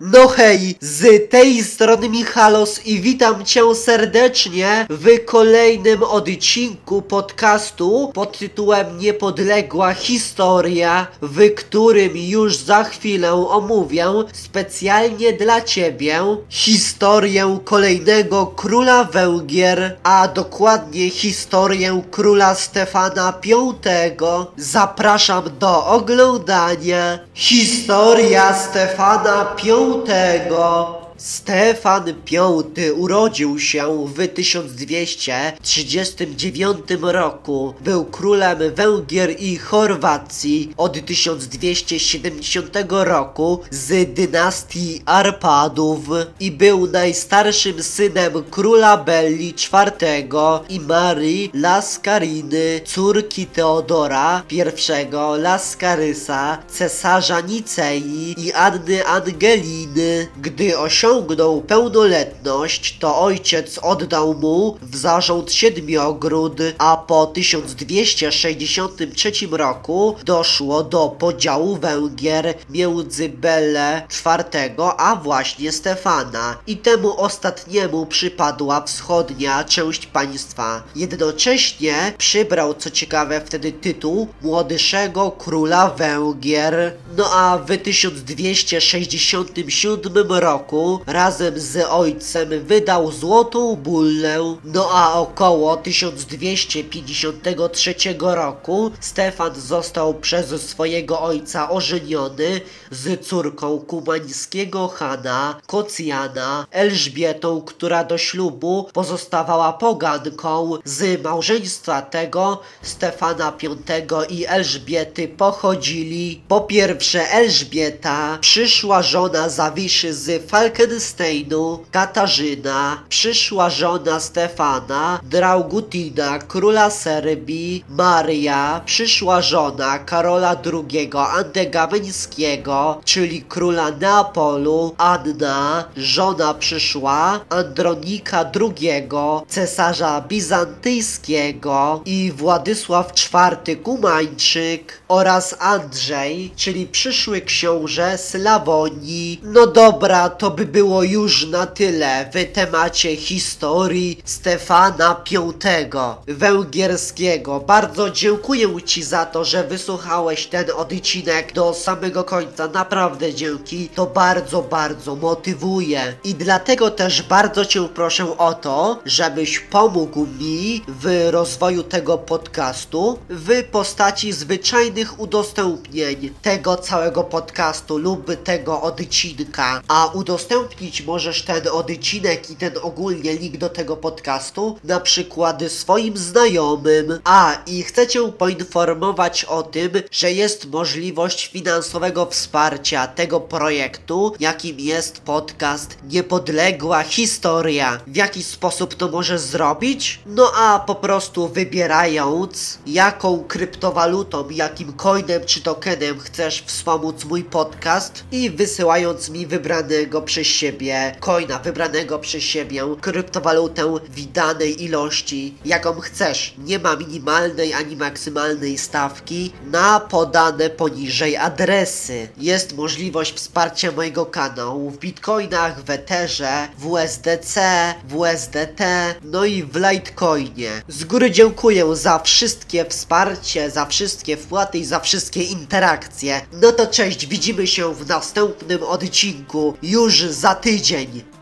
No hej, z tej strony Michalos i witam cię serdecznie w kolejnym odcinku podcastu pod tytułem Niepodległa Historia, w którym już za chwilę omówię specjalnie dla ciebie historię kolejnego króla Węgier, a dokładnie historię króla Stefana V. Zapraszam do oglądania. Historia Stefana V żółtego Stefan V urodził się w 1239 roku. Był królem Węgier i Chorwacji od 1270 roku z dynastii Arpadów i był najstarszym synem króla Belli IV i Marii Laskariny, córki Teodora I Laskarysa, cesarza Nicei i Anny Angeliny. Gdy osiągnął osiągnął pełnoletność, to ojciec oddał mu w zarząd siedmiogród, a po 1263 roku doszło do podziału Węgier między Belle IV a właśnie Stefana i temu ostatniemu przypadła wschodnia część państwa. Jednocześnie przybrał co ciekawe wtedy tytuł młodszego króla Węgier. No a w 1267 roku razem z ojcem wydał złotą bullę, no a około 1253 roku Stefan został przez swojego ojca ożeniony z córką kumańskiego Hana, Kocjana, Elżbietą, która do ślubu pozostawała poganką. Z małżeństwa tego Stefana V i Elżbiety pochodzili po pierwsze Elżbieta, przyszła żona Zawiszy z Falken Falkensteinu Katarzyna, przyszła żona Stefana, Draugutina, króla Serbii, Maria, przyszła żona Karola II Andegaweńskiego, czyli króla Neapolu, Anna, żona przyszła Andronika II, cesarza bizantyjskiego i Władysław IV Kumańczyk oraz Andrzej, czyli przyszły książę Slawonii. No dobra, to by było już na tyle w temacie historii Stefana V Węgierskiego. Bardzo dziękuję Ci za to, że wysłuchałeś ten odcinek do samego końca. Naprawdę dzięki. To bardzo, bardzo motywuje. I dlatego też bardzo Cię proszę o to, żebyś pomógł mi w rozwoju tego podcastu w postaci zwyczajnych udostępnień tego całego podcastu lub tego odcinka. A udostępnić udostępnić możesz ten odcinek i ten ogólnie link do tego podcastu na przykład swoim znajomym. A i chcę Cię poinformować o tym, że jest możliwość finansowego wsparcia tego projektu, jakim jest podcast Niepodległa Historia. W jaki sposób to możesz zrobić? No a po prostu wybierając jaką kryptowalutą, jakim coinem czy tokenem chcesz wspomóc mój podcast i wysyłając mi wybranego przez siebie coina wybranego przez siebie, kryptowalutę w danej ilości, jaką chcesz. Nie ma minimalnej ani maksymalnej stawki na podane poniżej adresy. Jest możliwość wsparcia mojego kanału w bitcoinach, w Etherze, w USDC, w USDT, no i w Litecoinie. Z góry dziękuję za wszystkie wsparcie, za wszystkie wpłaty i za wszystkie interakcje. No to cześć, widzimy się w następnym odcinku już za tydzień.